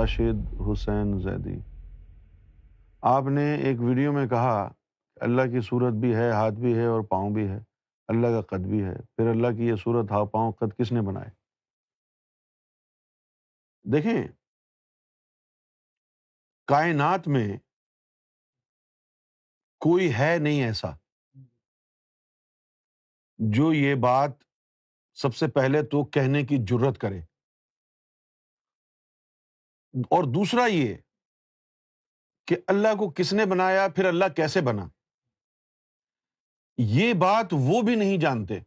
راشد حسین زیدی۔ آپ نے ایک ویڈیو میں کہا اللہ کی صورت بھی ہے، ہاتھ بھی ہے اور پاؤں بھی ہے۔ اللہ کا قد بھی ہے۔ پھر اللہ کی یہ صورت ہاتھ پاؤں قد کس نے بنائے؟ دیکھیں، کائنات میں کوئی ہے نہیں ایسا۔ جو یہ بات سب سے پہلے تو کہنے کی ضرورت کرے۔ اور دوسرا یہ کہ اللہ کو کس نے بنایا، پھر اللہ کیسے بنا؟ یہ بات وہ بھی نہیں جانتے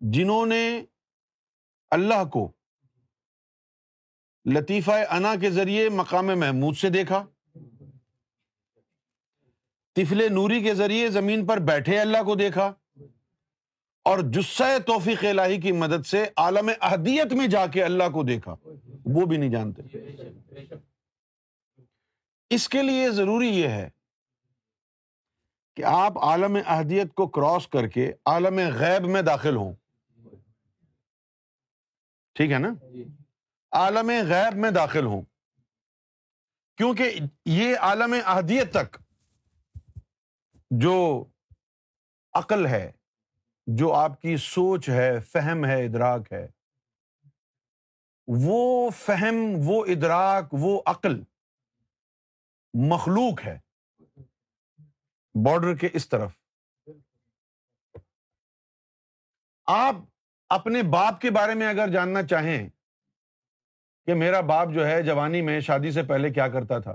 جنہوں نے اللہ کو لطیفہ انا کے ذریعے مقام محمود سے دیکھا تفل نوری کے ذریعے زمین پر بیٹھے اللہ کو دیکھا اور جسہ توفیق الہی کی مدد سے عالم احدیت میں جا کے اللہ کو دیکھا۔ وہ بھی نہیں جانتے۔ اس کے لیے ضروری یہ ہے کہ آپ عالم احدیت کو کراس کر کے عالم غیب میں داخل ہوں۔ ٹھیک ہے نا؟ عالم غیب میں داخل ہوں۔ کیونکہ یہ عالم احدیت تک جو عقل ہے، جو آپ کی سوچ ہے، فہم ہے، ادراک ہے وہ فہم، وہ ادراک، وہ عقل مخلوق ہے۔ بارڈر کے اس طرف۔ آپ اپنے باپ کے بارے میں اگر جاننا چاہیں کہ میرا باپ جو ہے جوانی میں شادی سے پہلے کیا کرتا تھا،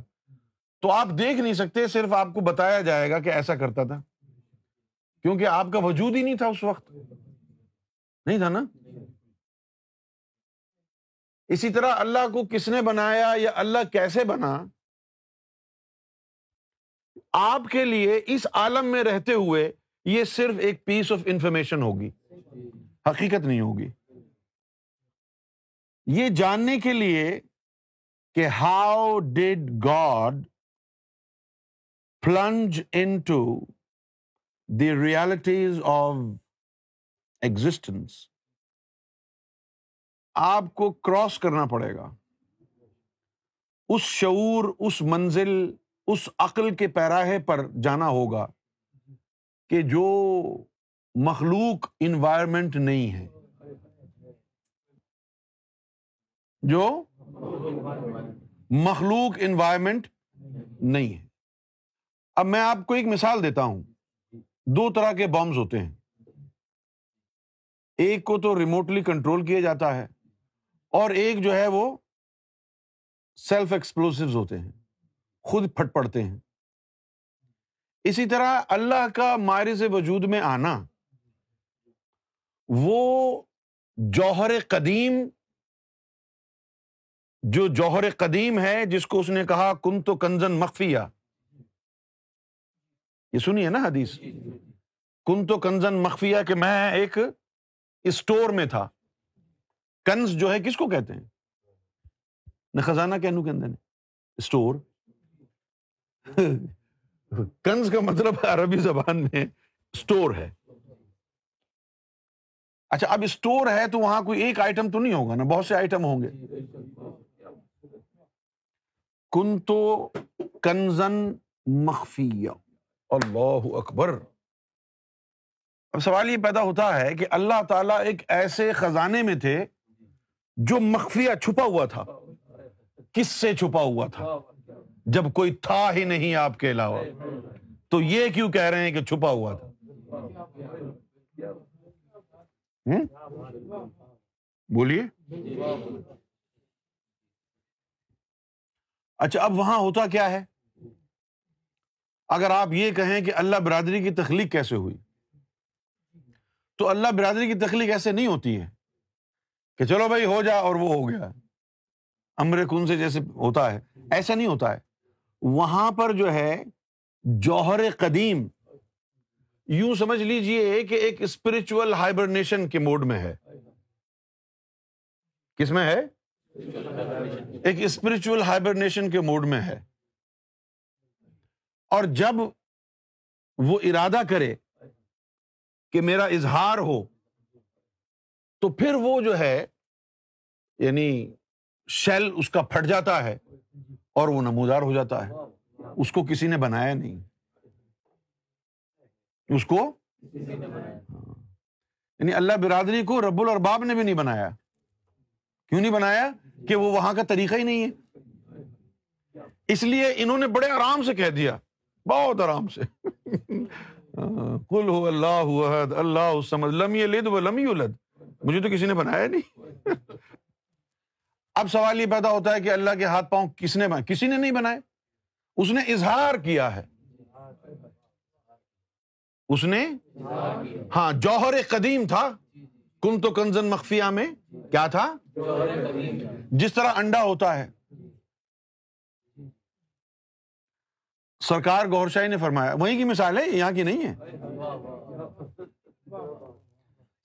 تو آپ دیکھ نہیں سکتے، صرف آپ کو بتایا جائے گا کہ ایسا کرتا تھا۔ کیونکہ آپ کا وجود ہی نہیں تھا اس وقت۔ نہیں تھا نا؟ اسی طرح اللہ کو کس نے بنایا یا اللہ کیسے بنا؟ آپ کے لیے اس عالم میں رہتے ہوئے یہ صرف ایک پیس آف انفارمیشن ہوگی۔ حقیقت نہیں ہوگی۔ یہ جاننے کے لیے کہ how did God plunge into the realities of existence آپ کو کراس کرنا پڑے گا۔ اس شعور، اس منزل، اس عقل کے پیراہے پر جانا ہوگا کہ جو مخلوق انوائرمنٹ نہیں ہے۔ جو مخلوق انوائرمنٹ نہیں ہے۔ اب میں آپ کو ایک مثال دیتا ہوں۔ دو طرح کے بمس ہوتے ہیں۔ ایک کو تو ریموٹلی کنٹرول کیا جاتا ہے۔ اور ایک جو ہے وہ سیلف ایکسپلوسو ہوتے ہیں، خود پھٹ پڑتے ہیں۔ اسی طرح اللہ کا مائرز وجود میں آنا، وہ جوہر قدیم، جو جوہر قدیم ہے، جس کو اس نے کہا، کن تو کنزن مخفیا یہ سنیے نا حدیث؟ کن تو کنزن مخفیا کہ میں ایک اسٹور میں تھا۔ کنز جو ہے، کس کو کہتے ہیں؟ نہ خزانہ کہنو کے اندر اسٹور کنز کا مطلب عربی زبان میں اسٹور ہے۔ اچھا اب اسٹور ہے تو وہاں کوئی ایک آئٹم تو نہیں ہوگا نا؟ بہت سے آئٹم ہوں گے۔ کن تو کنزن مخفیہ۔ اللہ اکبر۔ اب سوال یہ پیدا ہوتا ہے کہ اللہ تعالیٰ ایک ایسے خزانے میں تھے جو مخفیہ چھپا ہوا تھا، کس سے چھپا ہوا تھا؟ جب کوئی تھا ہی نہیں آپ کے علاوہ۔ تو یہ کیوں کہہ رہے ہیں کہ چھپا ہوا تھا؟ بولیے۔ اچھا اب وہاں ہوتا کیا ہے؟ اگر آپ یہ کہیں کہ اللہ برادری کی تخلیق کیسے ہوئی؟ تو اللہ برادری کی تخلیق ایسے نہیں ہوتی ہے۔ کہ چلو بھائی ہو جا اور وہ ہو گیا۔ امر کن سے جیسے ہوتا ہے، ایسا نہیں ہوتا ہے۔ وہاں پر جو ہے، جوہر قدیم، یوں سمجھ لیجیے کہ ایک اسپرچل ہائبرنیشن کے موڈ میں ہے۔ کس میں ہے؟ ایک اسپرچل ہائبرنیشن کے موڈ میں ہے۔ اور جب وہ ارادہ کرے کہ میرا اظہار ہو تو پھر وہ جو ہے یعنی شیل اس کا پھٹ جاتا ہے اور وہ نمودار ہو جاتا ہے۔ اس کو کسی نے بنایا نہیں۔ اس کو؟ یعنی اللہ برادری کو رب الرباب نے بھی نہیں بنایا۔ کیوں نہیں بنایا؟ کہ وہ وہاں کا طریقہ ہی نہیں ہے۔ اس لیے انہوں نے بڑے آرام سے کہہ دیا۔ بہت آرام سے۔ کل ہو اللہ اللہ لمی لد و لمی الد مجھے تو کسی نے بنایا نہیں۔ اب سوال یہ پیدا ہوتا ہے کہ اللہ کے ہاتھ پاؤں کس نے بنائے؟ کسی نے نہیں بنائے۔ اس نے اظہار کیا ہے۔ اس نے ہاں جوہر قدیم تھا۔ کن تو کنزن مخفیہ میں کیا تھا؟ جس طرح انڈا ہوتا ہے۔ سرکار گور شاہی نے فرمایا۔ وہیں کی مثال ہے؟ یہاں کی نہیں ہے۔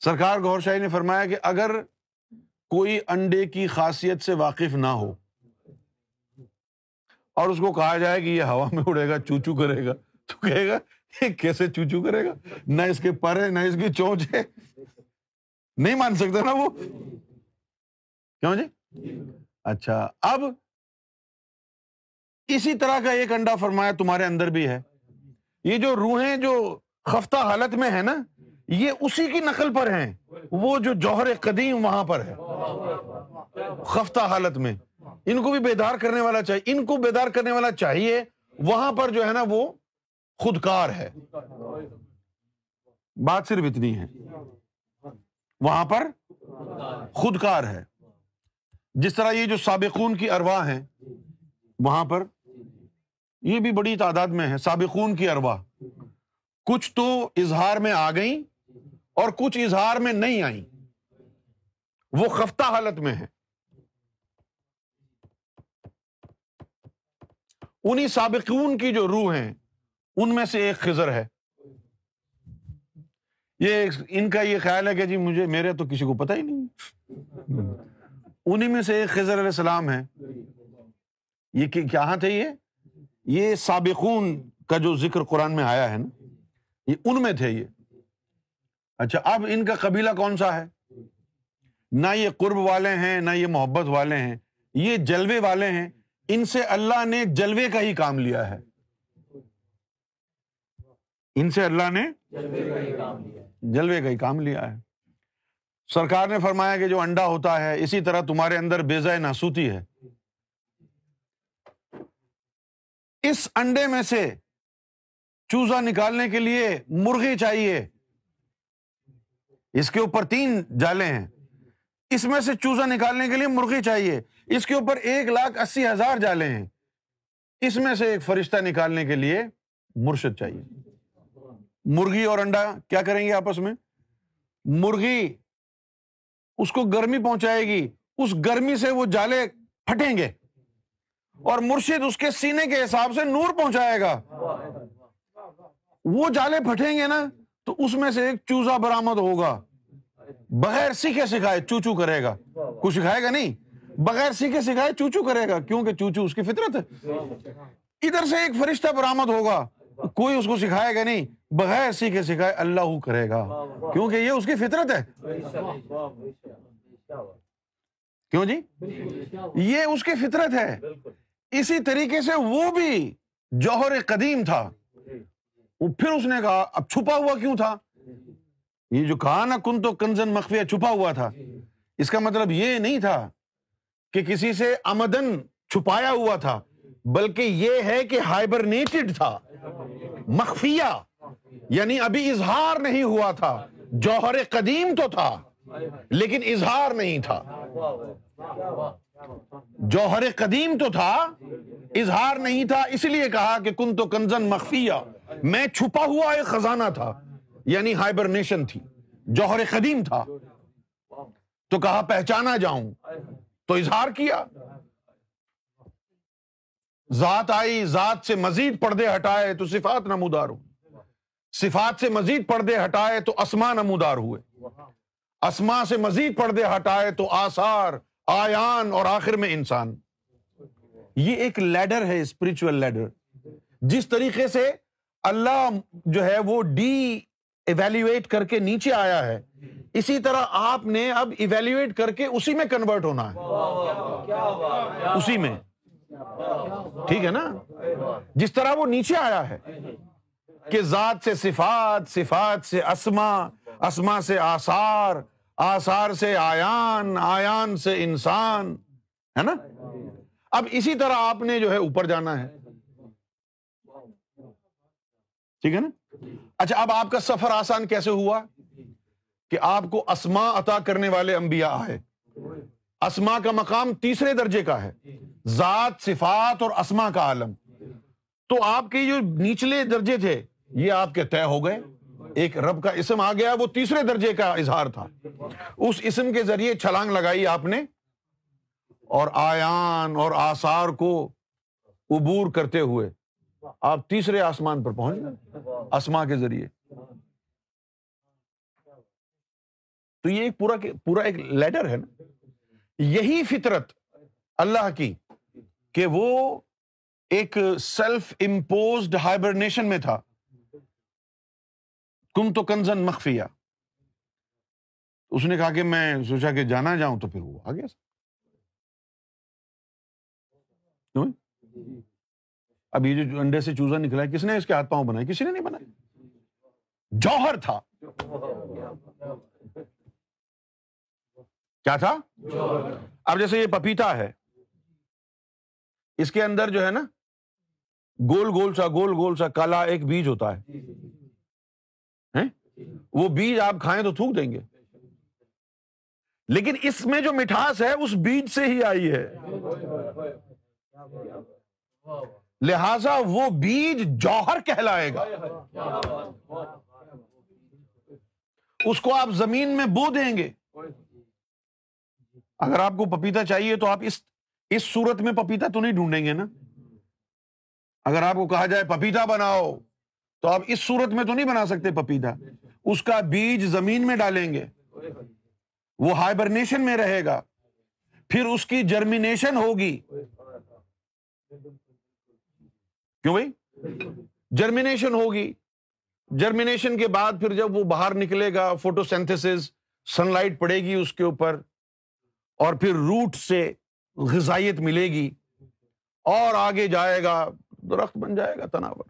سرکار گور شاہی نے فرمایا کہ اگر کوئی انڈے کی خاصیت سے واقف نہ ہو اور اس کو کہا جائے کہ یہ ہوا میں اڑے گا، چوچو کرے گا، تو کہے گا، یہ کیسے چوچو کرے گا؟ نہ اس کے پر ہے، نہ اس کی چونچ ہے۔ نہیں مان سکتا نا وہ؟ کیوں جی؟ اچھا اب اسی طرح کا ایک انڈا فرمایا تمہارے اندر بھی ہے۔ یہ جو روحیں، جو خفتہ حالت میں ہے نا یہ اسی کی نقل پر ہیں۔ وہ جو جوہر قدیم وہاں پر ہے۔ خفتہ حالت میں۔ ان کو بھی بیدار کرنے والا چاہیے۔ ان کو بیدار کرنے والا چاہیے۔ وہاں پر جو ہے نا وہ خودکار ہے۔ بات صرف اتنی ہے۔ وہاں پر خودکار ہے۔ جس طرح یہ جو سابقون کی ارواح ہیں، وہاں پر یہ بھی بڑی تعداد میں ہے سابقون کی اروا کچھ تو اظہار میں آ گئیں۔ اور کچھ اظہار میں نہیں آئیں۔ وہ خفتہ حالت میں ہے انہیں سابقون کی جو روح ہیں، ان میں سے ایک خزر ہے۔ یہ ان کا یہ خیال ہے کہ جی مجھے، میرے تو کسی کو پتا ہی نہیں۔ انہیں میں سے ایک خزر علیہ السلام ہے یہ کہاں تھے یہ؟ یہ سابقون کا جو ذکر قرآن میں آیا ہے نا، یہ ان میں تھے یہ۔ اچھا اب ان کا قبیلہ کون سا ہے؟ نہ یہ قرب والے ہیں، نہ یہ محبت والے ہیں، یہ جلوے والے ہیں، ان سے اللہ نے جلوے کا ہی کام لیا ہے۔ ان سے اللہ نے جلوے کا ہی کام لیا ہے۔ سرکار نے فرمایا کہ جو انڈا ہوتا ہے، اسی طرح تمہارے اندر بیزا ناسوتی ہے۔ اس انڈے میں سے چوزا نکالنے کے لیے مرغی چاہیے۔ اس کے اوپر تین جالے ہیں۔ اس میں سے چوزا نکالنے کے لیے مرغی چاہیے۔ اس کے اوپر ایک لاکھ اسی ہزار جالے ہیں۔ اس میں سے ایک فرشتہ نکالنے کے لیے مرشد چاہیے۔ مرغی اور انڈا کیا کریں گے آپس میں؟ مرغی اس کو گرمی پہنچائے گی۔ اس گرمی سے وہ جالے پھٹیں گے۔ اور مرشد اس کے سینے کے حساب سے نور پہنچائے گا۔ وہ جالے پھٹیں گے نا؟ تو اس میں سے ایک چوزا برامد ہوگا۔ بغیر سیکھے سکھائے چوچو کرے گا۔ کچھ سکھائے گا نہیں؟ بغیر سیکھے سکھائے چوچو کرے گا۔ کیونکہ چوچو اس کی فطرت ہے۔ ادھر سے ایک فرشتہ برامد ہوگا۔ کوئی اس کو سکھائے گا نہیں۔ بغیر سیکھے سکھائے اللہ کرے گا۔ کیونکہ یہ اس کی فطرت ہے۔ کیوں جی؟ یہ اس کی فطرت ہے۔ اسی طریقے سے وہ بھی جوہر قدیم تھا۔ پھر اس نے کہا اب چھپا ہوا کیوں تھا یہ جو کہا نا کن تو کنزن مخفیہ چھپا ہوا تھا اس کا مطلب یہ نہیں تھا کہ کسی سے آمدن چھپایا ہوا تھا بلکہ یہ ہے کہ ہائبرنیٹڈ تھا مخفیہ یعنی ابھی اظہار نہیں ہوا تھا جوہر قدیم تو تھا لیکن اظہار نہیں تھا جوہر قدیم تو تھا اظہار نہیں تھا اس لیے کہا کہ کن تو کنزن مخفیہ میں چھپا ہوا ایک خزانہ تھا یعنی ہائبر نیشن تھی، جوہر قدیم تھا۔ تو کہا پہچانا جاؤں۔ تو اظہار کیا۔ ذات آئی، ذات سے مزید پردے ہٹائے تو صفات نمودار ہو صفات سے مزید پردے ہٹائے تو اسما نمودار ہوئے۔ اسما سے مزید پردے ہٹائے تو آثار، آیان اور آخر میں انسان۔ یہ ایک لیڈر ہے اسپرچل لیڈر جس طریقے سے اللہ جو ہے وہ ڈی ایویلویٹ کر کے نیچے آیا ہے۔ اسی طرح آپ نے اب ایویلویٹ کر کے اسی میں کنورٹ ہونا ہے۔ اسی میں۔ ٹھیک ہے نا؟ جس طرح وہ نیچے آیا ہے۔ کہ ذات سے صفات صفات سے اسما اسما سے آثار آثار سے آیان آیان سے انسان، ہے نا؟ اب اسی طرح آپ نے جو ہے اوپر جانا ہے۔ ٹھیک ہے نا؟ اچھا اب آپ کا سفر آسان کیسے ہوا کہ آپ کو اسما عطا کرنے والے انبیاء آئے؟ اسما کا مقام تیسرے درجے کا ہے، ذات، صفات اور اسما کا عالم۔ تو آپ کے جو نچلے درجے تھے، یہ آپ کے طے ہو گئے۔ ایک رب کا اسم آ گیا، وہ تیسرے درجے کا اظہار تھا۔ اس اسم کے ذریعے چھلانگ لگائی آپ نے اور آیان اور آثار کو عبور کرتے ہوئے آپ تیسرے آسمان پر پہنچ گئے اسما کے ذریعے۔ تو یہ ایک پورا پورا ایک لیڈر ہے نا۔ یہی فطرت اللہ کی کہ وہ ایک سیلف امپوزڈ ہائبرنیشن میں تھا۔ کم تو کنزن مخفیا اس نے کہا کہ میں سوچا کہ جانا جاؤں تو پھر وہ آ گیا۔ اب یہ جو انڈے سے چوزا نکلا ہے، کس نے اس کے ہاتھ پاؤں بنائے؟ کسی نے نہیں بنائے؟ جوہر تھا۔ کیا تھا؟ اب جیسے یہ پپیتا ہے، اس کے اندر جو ہے نا، گول گول سا، گول گول سا کالا ایک بیج ہوتا ہے۔ وہ بیج آپ کھائیں تو تھوک دیں گے۔ لیکن اس میں جو مٹھاس ہے، اس بیج سے ہی آئی ہے۔ لہذا وہ بیج جوہر کہلائے گا۔ اس کو آپ زمین میں بو دیں گے۔ اگر آپ کو پپیتا چاہیے تو آپ اس اس صورت میں پپیتا تو نہیں ڈھونڈیں گے نا۔ اگر آپ کو کہا جائے پپیتا بناؤ، تو آپ اس صورت میں تو نہیں بنا سکتے پپیتا۔ اس کا بیج زمین میں ڈالیں گے۔ وہ ہائبرنیشن میں رہے گا۔ پھر اس کی جرمینیشن ہوگی۔ کیوں بھائی؟ جرمینیشن ہوگی۔ جرمینیشن کے بعد پھر جب وہ باہر نکلے گا فوٹو سینتھس سن لائٹ پڑے گی اس کے اوپر، اور پھر روٹ سے غذائیت ملے گی، اور آگے جائے گا، درخت بن جائے گا، تناور۔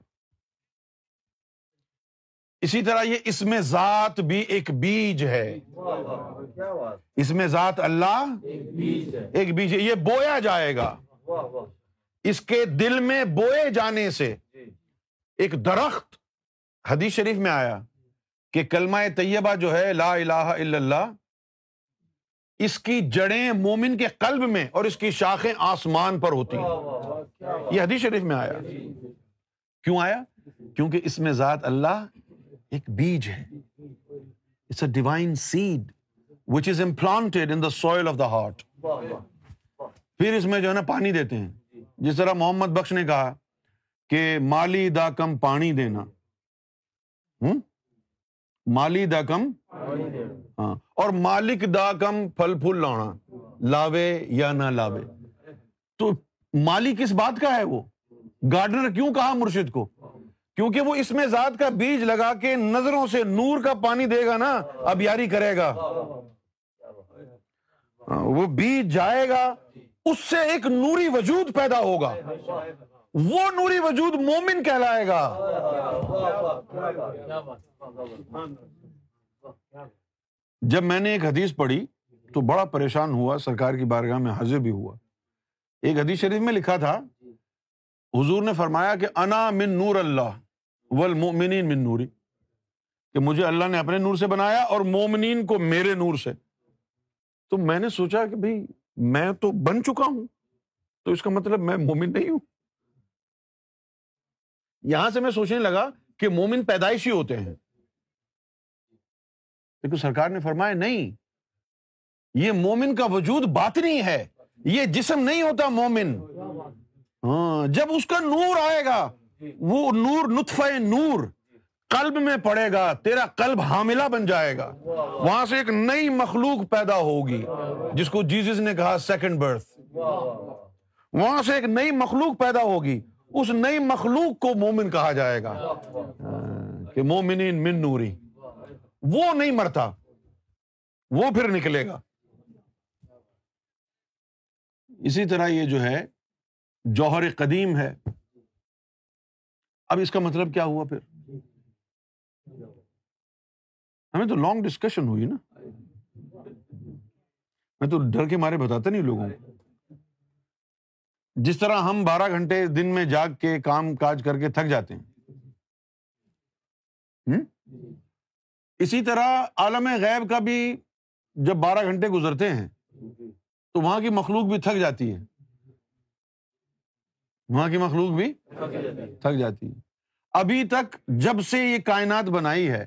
اسی طرح یہ اس میں ذات بھی ایک بیج ہے۔ اس میں ذات اللہ، ایک بیج ہے۔ یہ بویا جائے گا۔ اس کے دل میں بوئے جانے سے ایک درخت حدیث شریف میں آیا کہ کلمہ طیبہ جو ہے لا الہ الا اللہ اس کی جڑیں مومن کے قلب میں اور اس کی شاخیں آسمان پر ہوتی ہیں۔ یہ حدیث شریف میں آیا۔ کیوں آیا؟ کیونکہ اس میں ذات اللہ ایک بیج ہے۔ It's a divine seed which is implanted in the soil of the heart پھر اس میں جو ہے نا پانی دیتے ہیں۔ جس طرح محمد بخش نے کہا کہ مالی دا کم پانی دینا۔ مالی دا کم ہاں اور مالک دا کم پھل پھول لانا، لاوے یا نہ لاوے۔ تو مالی کس بات کا ہے وہ؟ گارڈنر کیوں کہا مرشد کو؟ کیونکہ وہ اس میں ذات کا بیج لگا کے نظروں سے نور کا پانی دے گا نا، اب یاری کرے گا۔ ہاں، وہ بیج جائے گا اس سے ایک نوری وجود پیدا ہوگا۔ وہ نوری وجود مومن کہلائے گا۔ جب میں نے ایک حدیث پڑھی تو بڑا پریشان ہوا، سرکار کی بارگاہ میں حاضر بھی ہوا۔ ایک حدیث شریف میں لکھا تھا، حضور نے فرمایا کہ انا من نور اللہ والمؤمنین من نوری۔ کہ مجھے اللہ نے اپنے نور سے بنایا اور مومنین کو میرے نور سے۔ تو میں نے سوچا کہ بھائی میں تو بن چکا ہوں۔ تو اس کا مطلب میں مومن نہیں ہوں۔ یہاں سے میں سوچنے لگا کہ مومن پیدائشی ہوتے ہیں۔ لیکن سرکار نے فرمایا، نہیں، یہ مومن کا وجود باطنی ہے۔ یہ جسم نہیں ہوتا مومن۔ ہاں جب اس کا نور آئے گا، وہ نور نطفہ نور۔ قلب میں پڑے گا، تیرا قلب حاملہ بن جائے گا۔ وہاں سے ایک نئی مخلوق پیدا ہوگی، جس کو جیزس نے کہا سیکنڈ برتھ وہاں سے ایک نئی مخلوق پیدا ہوگی، اس نئی مخلوق کو مومن کہا جائے گا۔ کہ مومنین من نوری۔ وہ نہیں مرتا، وہ پھر نکلے گا۔ اسی طرح یہ جو ہے، جوہر قدیم ہے۔ اب اس کا مطلب کیا ہوا پھر؟ ہمیں تو لانگ ڈسکشن ہوئی نا۔ میں تو ڈر کے مارے بتاتا نہیں لوگوں کو۔ جس طرح ہم بارہ گھنٹے دن میں جاگ کے کام کاج کر کے تھک جاتے ہیں۔ اسی طرح عالم غیب کا بھی جب بارہ گھنٹے گزرتے ہیں، تو وہاں کی مخلوق بھی تھک جاتی ہے۔ وہاں کی مخلوق بھی تھک جاتی ہے۔ ابھی تک جب سے یہ کائنات بنائی ہے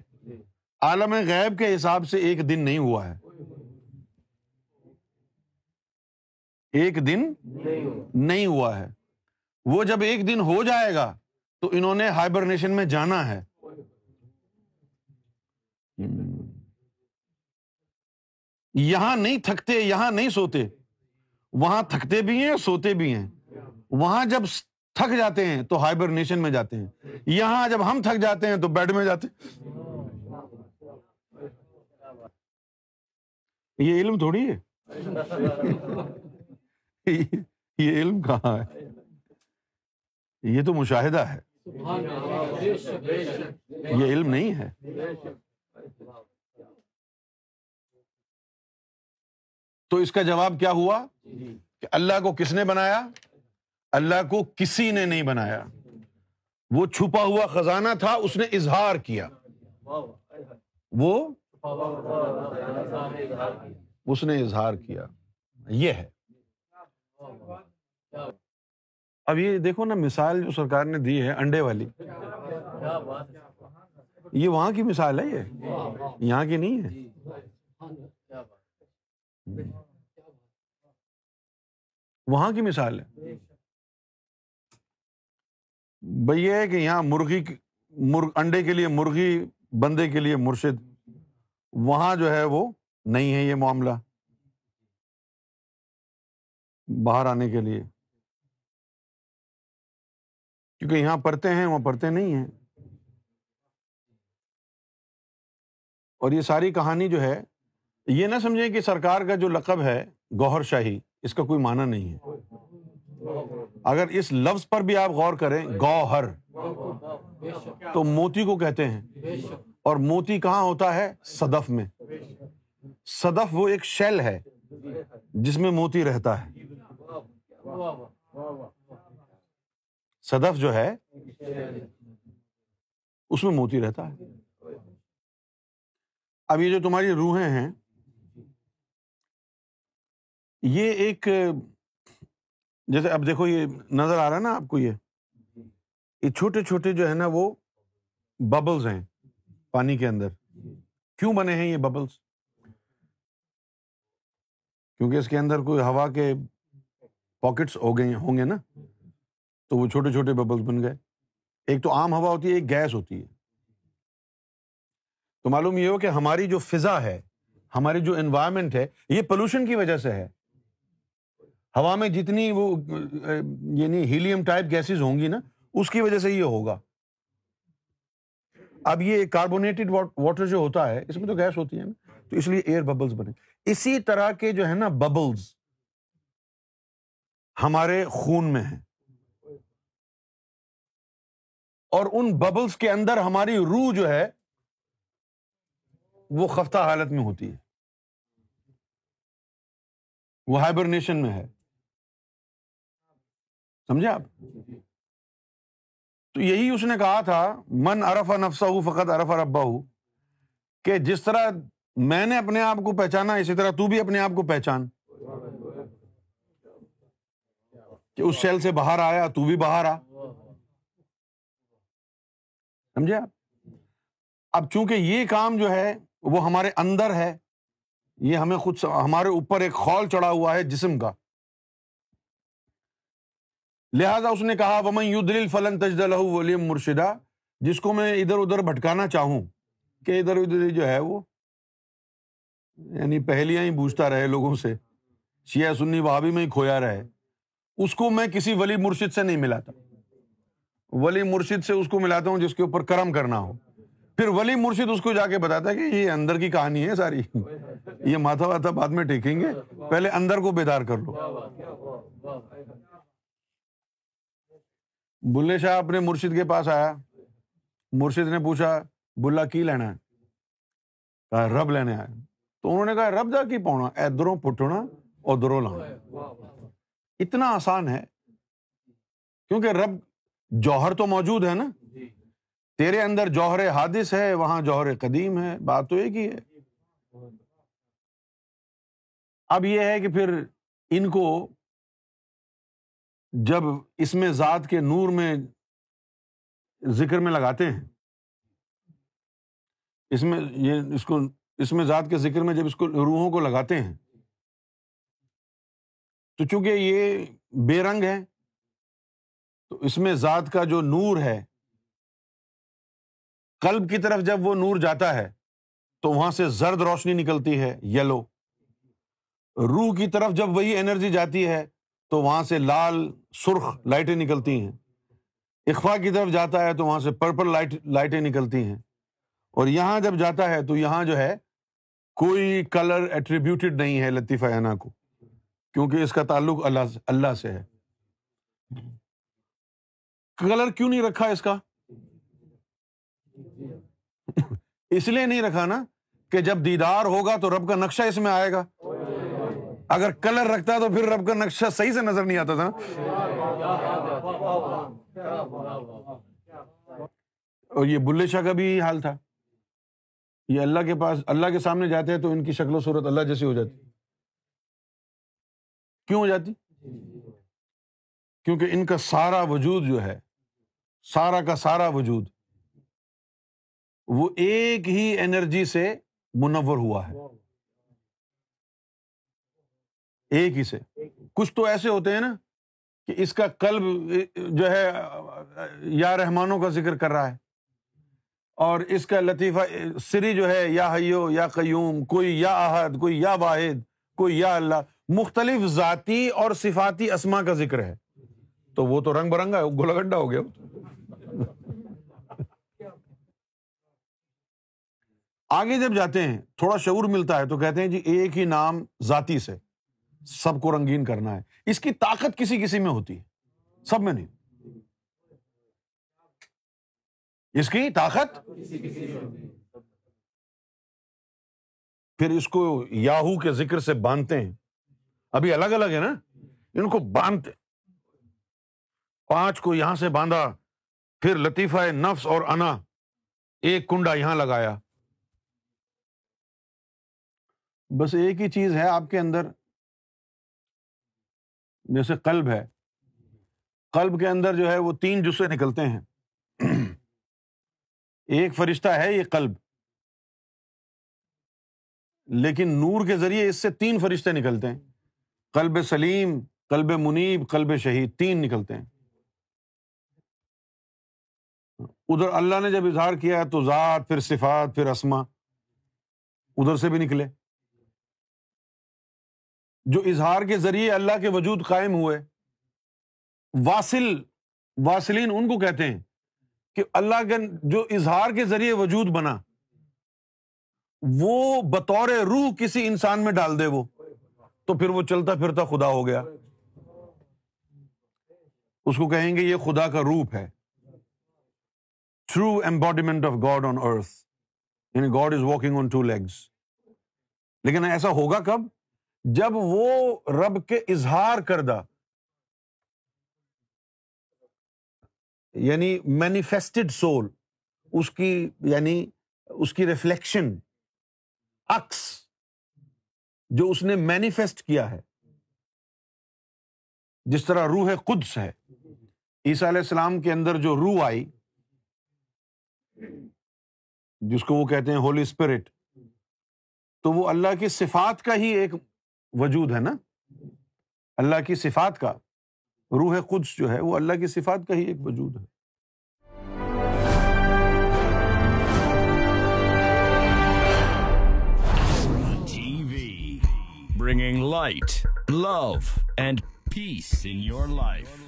عالم غیب کے حساب سے ایک دن نہیں ہوا ہے۔ ایک دن نہیں ہوا ہے۔ وہ جب ایک دن ہو جائے گا تو انہوں نے ہائبرنیشن میں جانا ہے۔ یہاں نہیں تھکتے، یہاں نہیں سوتے۔ وہاں تھکتے بھی ہیں، سوتے بھی ہیں۔ وہاں جب تھک جاتے ہیں تو ہائبر نیشن میں جاتے ہیں۔ یہاں جب ہم تھک جاتے ہیں تو بیڈ میں جاتے یہ علم تھوڑی ہے؟ یہ علم کہاں ہے؟ یہ تو مشاہدہ ہے۔ یہ علم نہیں ہے۔ تو اس کا جواب کیا ہوا؟ کہ اللہ کو کس نے بنایا؟ اللہ کو کسی نے نہیں بنایا۔ وہ چھپا ہوا خزانہ تھا، اس نے اظہار کیا۔ وہ اس نے اظہار کیا۔ یہ ہے۔ اب یہ دیکھو نا، مثال جو سرکار نے دی ہے انڈے والی۔ یہ وہاں کی مثال ہے یہ؟ یہاں کی نہیں ہے۔ وہاں کی مثال ہے۔ بھائی یہ ہے کہ یہاں مرغی انڈے کے لیے مرغی، بندے کے لیے مرشد وہاں جو ہے وہ نہیں ہے یہ معاملہ۔ باہر آنے کے لیے۔ کیونکہ یہاں پڑھتے ہیں، وہاں پڑھتے نہیں ہیں۔ اور یہ ساری کہانی جو ہے، یہ نہ سمجھیں کہ سرکار کا جو لقب ہے، گوہر شاہی، اس کا کوئی معنی نہیں ہے۔ اگر اس لفظ پر بھی آپ غور کریں، گوہر۔ تو موتی کو کہتے ہیں۔ اور موتی کہاں ہوتا ہے؟ صدف میں۔ صدف وہ ایک شیل ہے جس میں موتی رہتا ہے۔ صدف جو ہے، اس میں موتی رہتا ہے۔ اب یہ جو تمہاری روحیں ہیں، یہ ایک، جیسے اب دیکھو، یہ نظر آ رہا ہے نا آپ کو یہ۔ یہ چھوٹے چھوٹے جو ہے نا وہ ببلز ہیں۔ پانی کے اندر۔ کیوں بنے ہیں یہ ببلس کیونکہ اس کے اندر کوئی ہوا کے پاکٹس ہو گئے ہوں گے نا، تو وہ چھوٹے چھوٹے ببلس بن گئے۔ ایک تو عام ہوا ہوتی ہے، ایک گیس ہوتی ہے۔ تو معلوم یہ ہو کہ ہماری جو فضا ہے، ہماری جو انوائرمنٹ ہے، یہ پولوشن کی وجہ سے ہے۔ ہوا میں جتنی وہ یعنی ہیلیم ٹائپ گیسز ہوں گی نا، اس کی وجہ سے یہ ہوگا۔ اب یہ کاربونیٹڈ واٹر جو ہوتا ہے، اس میں تو گیس ہوتی ہے نا، تو اس لیے ایئر ببلس بنے۔ اسی طرح کے جو ہے نا ببلس ہمارے خون میں ہیں۔ اور ان ببلس کے اندر ہماری روح جو ہے، وہ خفتہ حالت میں ہوتی ہے۔ وہ ہائبرنیشن میں ہے۔ سمجھے آپ؟ تو یہی اس نے کہا تھا، من ارف نفسا ہوں فقط ارف ربا ہوں کہ جس طرح میں نے اپنے آپ کو پہچانا، اسی طرح تو بھی اپنے آپ کو پہچان۔ کہ اس شیل سے باہر آیا، تو بھی باہر آ۔ سمجھے آپ؟ اب چونکہ یہ کام جو ہے، وہ ہمارے اندر ہے، یہ ہمیں خود ہمارے اوپر ایک خول چڑھا ہوا ہے جسم کا۔ لہذا اس نے کہا، ومن یو دل فلن تجد ولیم مرشدہ جس کو میں ادھر ادھر بھٹکانا چاہوں، کہ ادھر ادھر جو ہے وہ یعنی پہلیاں ہی بوجھتا رہے لوگوں سے، شیعہ سنی وہابی میں ہی کھویا رہے، اس کو میں کسی ولی مرشد سے نہیں ملاتا۔ ولی مرشد سے اس کو ملاتا ہوں جس کے اوپر کرم کرنا ہو۔ پھر ولی مرشد اس کو جا کے بتاتا ہے کہ یہ اندر کی کہانی ہے ساری۔ یہ ماتھا واتا بعد میں ٹیکیں گے، پہلے اندر کو بیدار کر لو۔ بلے شاہ اپنے مرشد کے پاس آیا۔ مرشد نے پوچھا بلا کی لینا ہے؟ کہا، رب لینے آیا۔ تو انہوں نے کہا، رب جا کی پونا ادھروں پٹنا اور دروں لانا۔ اتنا آسان ہے۔ کیونکہ رب جوہر تو موجود ہے نا۔ تیرے اندر جوہر حادث ہے، وہاں جوہر قدیم ہے، بات تو ایک ہی ہے۔ اب یہ ہے کہ پھر ان کو جب اس میں ذات کے نور میں ذکر میں لگاتے ہیں، اس میں یہ اس کو، اس میں ذات کے ذکر میں جب اس کو روحوں کو لگاتے ہیں، تو چونکہ یہ بے رنگ ہے، تو اس میں ذات کا جو نور ہے، قلب کی طرف جب وہ نور جاتا ہے، تو وہاں سے زرد روشنی نکلتی ہے، یلو۔ روح کی طرف جب وہی انرجی جاتی ہے تو وہاں سے لال سرخ لائٹیں نکلتی ہیں۔ اخوا کی طرف جاتا ہے تو وہاں سے پرپل لائٹ، لائٹیں نکلتی ہیں۔ اور یہاں جب جاتا ہے تو یہاں جو ہے کوئی کلر ایٹریبیوٹیڈ نہیں ہے لطیفہ انا کو، کیونکہ اس کا تعلق اللہ سے اللہ سے ہے۔ کلر کیوں نہیں رکھا اس کا؟ اس لیے نہیں رکھا نا کہ جب دیدار ہوگا تو رب کا نقشہ اس میں آئے گا۔ اگر کلر رکھتا تو پھر رب کا نقشہ صحیح سے نظر نہیں آتا تھا۔ اور یہ بلے شاہ کا بھی حال تھا۔ یہ اللہ کے پاس، اللہ کے سامنے جاتے ہیں تو ان کی شکل و صورت اللہ جیسی ہو جاتی۔ کیوں ہو جاتی؟ کیونکہ ان کا سارا وجود جو ہے، سارا کا سارا وجود، وہ ایک ہی انرجی سے منور ہوا ہے۔ ایک ہی سے۔ کچھ تو ایسے ہوتے ہیں نا کہ اس کا قلب، جو ہے، یا رحمانوں کا ذکر کر رہا ہے۔ اور اس کا لطیفہ، سری جو ہے، یا حیو، یا قیوم، کوئی یا احد، کوئی یا واحد، کوئی یا اللہ، مختلف ذاتی اور صفاتی اسما کا ذکر ہے۔ تو وہ تو رنگ برنگا گلا گڈا ہو گیا۔ آگے جب جاتے ہیں، تھوڑا شعور ملتا ہے تو کہتے ہیں جی ایک ہی نام ذاتی سے۔ سب کو رنگین کرنا ہے۔ اس کی طاقت کسی کسی میں ہوتی ہے۔ سب میں نہیں۔ اس کی طاقت پھر اس کو یاہو کے ذکر سے باندھتے ہیں۔ ابھی الگ الگ ہے نا۔ ان کو باندھتے۔ پانچ کو یہاں سے باندھا۔ پھر لطیفہ نفس اور انا۔ ایک کنڈا یہاں لگایا۔ بس ایک ہی چیز ہے آپ کے اندر۔ جیسے قلب ہے۔ قلب کے اندر جو ہے وہ تین جسے نکلتے ہیں۔ ایک فرشتہ ہے یہ قلب۔ لیکن نور کے ذریعے اس سے تین فرشتے نکلتے ہیں۔ قلب سلیم، قلب منیب، قلب شہید، تین نکلتے ہیں۔ ادھر اللہ نے جب اظہار کیا تو ذات، پھر صفات، پھر اسما ادھر سے بھی نکلے۔ جو اظہار کے ذریعے اللہ کے وجود قائم ہوئے، واصل، واصلین ان کو کہتے ہیں کہ اللہ کے جو اظہار کے ذریعے وجود بنا، وہ بطور روح کسی انسان میں ڈال دے وہ، تو پھر وہ چلتا پھرتا خدا ہو گیا۔ اس کو کہیں گے یہ خدا کا روپ ہے۔ Through embodiment of God on earth یعنی God is walking on two legs لیکن ایسا ہوگا کب؟ جب وہ رب کے اظہار کردہ یعنی مینیفیسٹڈ سول اس کی یعنی اس کی ریفلیکشن اکس جو اس نے مینیفیسٹ کیا ہے، جس طرح روح قدس ہے۔ عیسیٰ علیہ السلام کے اندر جو روح آئی، جس کو وہ کہتے ہیں ہولی اسپرٹ تو وہ اللہ کی صفات کا ہی ایک وجود ہے نا؟ اللہ کی صفات کا۔ روح قدس جو ہے وہ اللہ کی صفات کا ہی ایک وجود ہے۔ Bringing light love and peace in your life